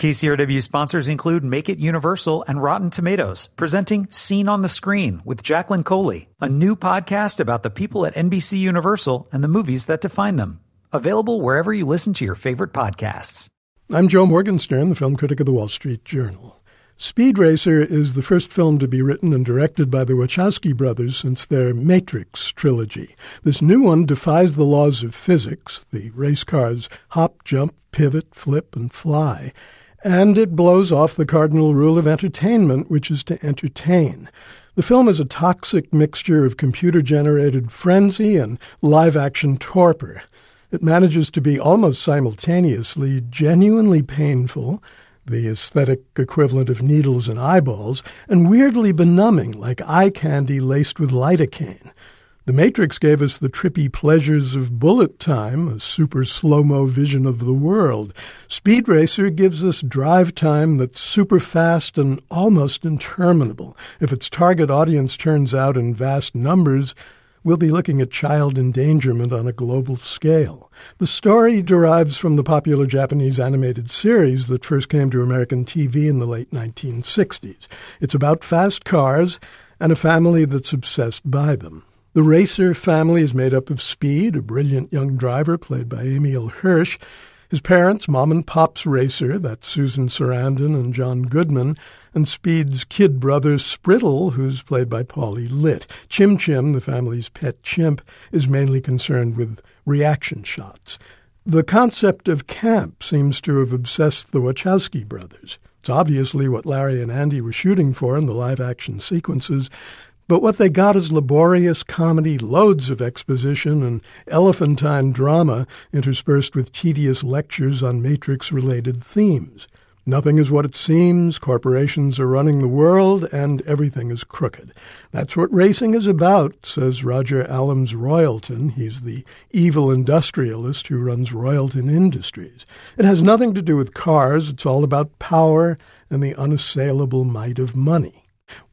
KCRW sponsors include Make It Universal and Rotten Tomatoes, presenting Scene on the Screen with Jacqueline Coley, a new podcast about the people at NBC Universal and the movies that define them. Available wherever you listen to your favorite podcasts. I'm Joe Morgenstern, the film critic of the Wall Street Journal. Speed Racer is the first film to be written and directed by the Wachowski brothers since their Matrix trilogy. This new one defies the laws of physics. The race cars hop, jump, pivot, flip, and fly and it blows off the cardinal rule of entertainment, which is to entertain. The film is a toxic mixture of computer generated frenzy and live action torpor. It manages to be almost simultaneously genuinely painful, the aesthetic equivalent of needles and eyeballs, and weirdly benumbing, like eye candy laced with lidocaine. The Matrix gave us the trippy pleasures of bullet time, a super slow mo vision of the world. Speed Racer gives us drive time that's super fast and almost interminable. If its target audience turns out in vast numbers, we'll be looking at child endangerment on a global scale. The story derives from the popular Japanese animated series that first came to American TV in the late 1960s. It's about fast cars and a family that's obsessed by them. The Racer family is made up of Speed, a brilliant young driver played by Emile Hirsch, his parents, Mom and Pops Racer, that's Susan Sarandon and John Goodman, and Speed's kid brother Spritle, who's played by Paulie Litt. Chim Chim, the family's pet chimp, is mainly concerned with reaction shots. The concept of camp seems to have obsessed the Wachowski brothers. It's obviously what Larry and Andy were shooting for in the live action sequences, but what they got is laborious comedy, loads of exposition, and elephantine drama interspersed with tedious lectures on Matrix related themes. Nothing is what it seems, corporations are running the world, and everything is crooked. That's what racing is about, says Roger Allam's Royalton. He's the evil industrialist who runs Royalton Industries. It has nothing to do with cars, it's all about power and the unassailable might of money.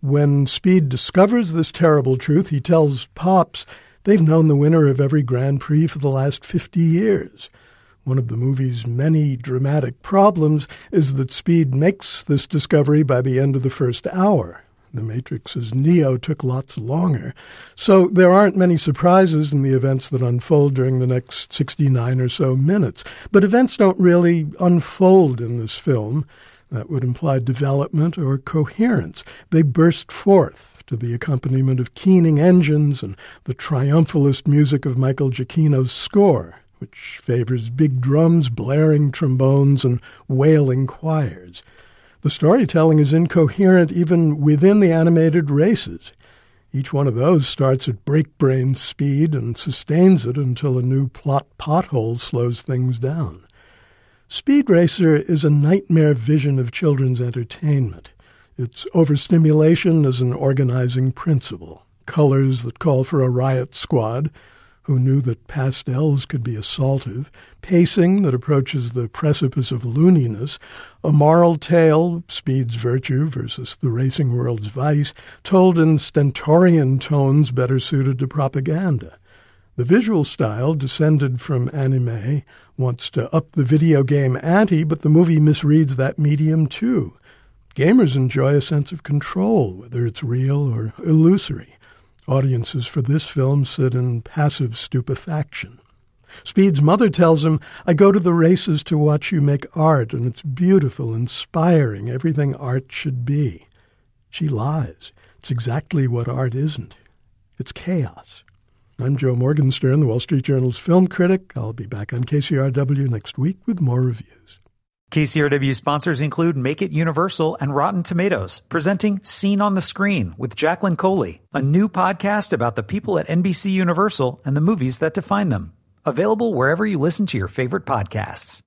When Speed discovers this terrible truth, he tells Pops they've known the winner of every Grand Prix for the last 50 years. One of the movie's many dramatic problems is that Speed makes this discovery by the end of the first hour. The Matrix's Neo took lots longer. So there aren't many surprises in the events that unfold during the next 69 or so minutes. But events don't really unfold in this film. That would imply development or coherence. They burst forth to the accompaniment of keening engines and the triumphalist music of Michael Giacchino's score, which favors big drums, blaring trombones, and wailing choirs. The storytelling is incoherent even within the animated races. Each one of those starts at break-brain speed and sustains it until a new plot pothole slows things down. Speed Racer is a nightmare vision of children's entertainment. Its overstimulation is an organizing principle. Colors that call for a riot squad, who knew that pastels could be assaultive, pacing that approaches the precipice of looniness, a moral tale, Speed's virtue versus the racing world's vice, told in stentorian tones better suited to propaganda. The visual style, descended from anime, wants to up the video game ante, but the movie misreads that medium too. Gamers enjoy a sense of control, whether it's real or illusory. Audiences for this film sit in passive stupefaction. Speed's mother tells him, I go to the races to watch you make art, and it's beautiful, inspiring, everything art should be. She lies. It's exactly what art isn't. It's chaos. I'm Joe Morgenstern, the Wall Street Journal's film critic. I'll be back on KCRW next week with more reviews. KCRW sponsors include Make It Universal and Rotten Tomatoes, presenting Scene on the Screen with Jacqueline Coley, a new podcast about the people at NBC Universal and the movies that define them. Available wherever you listen to your favorite podcasts.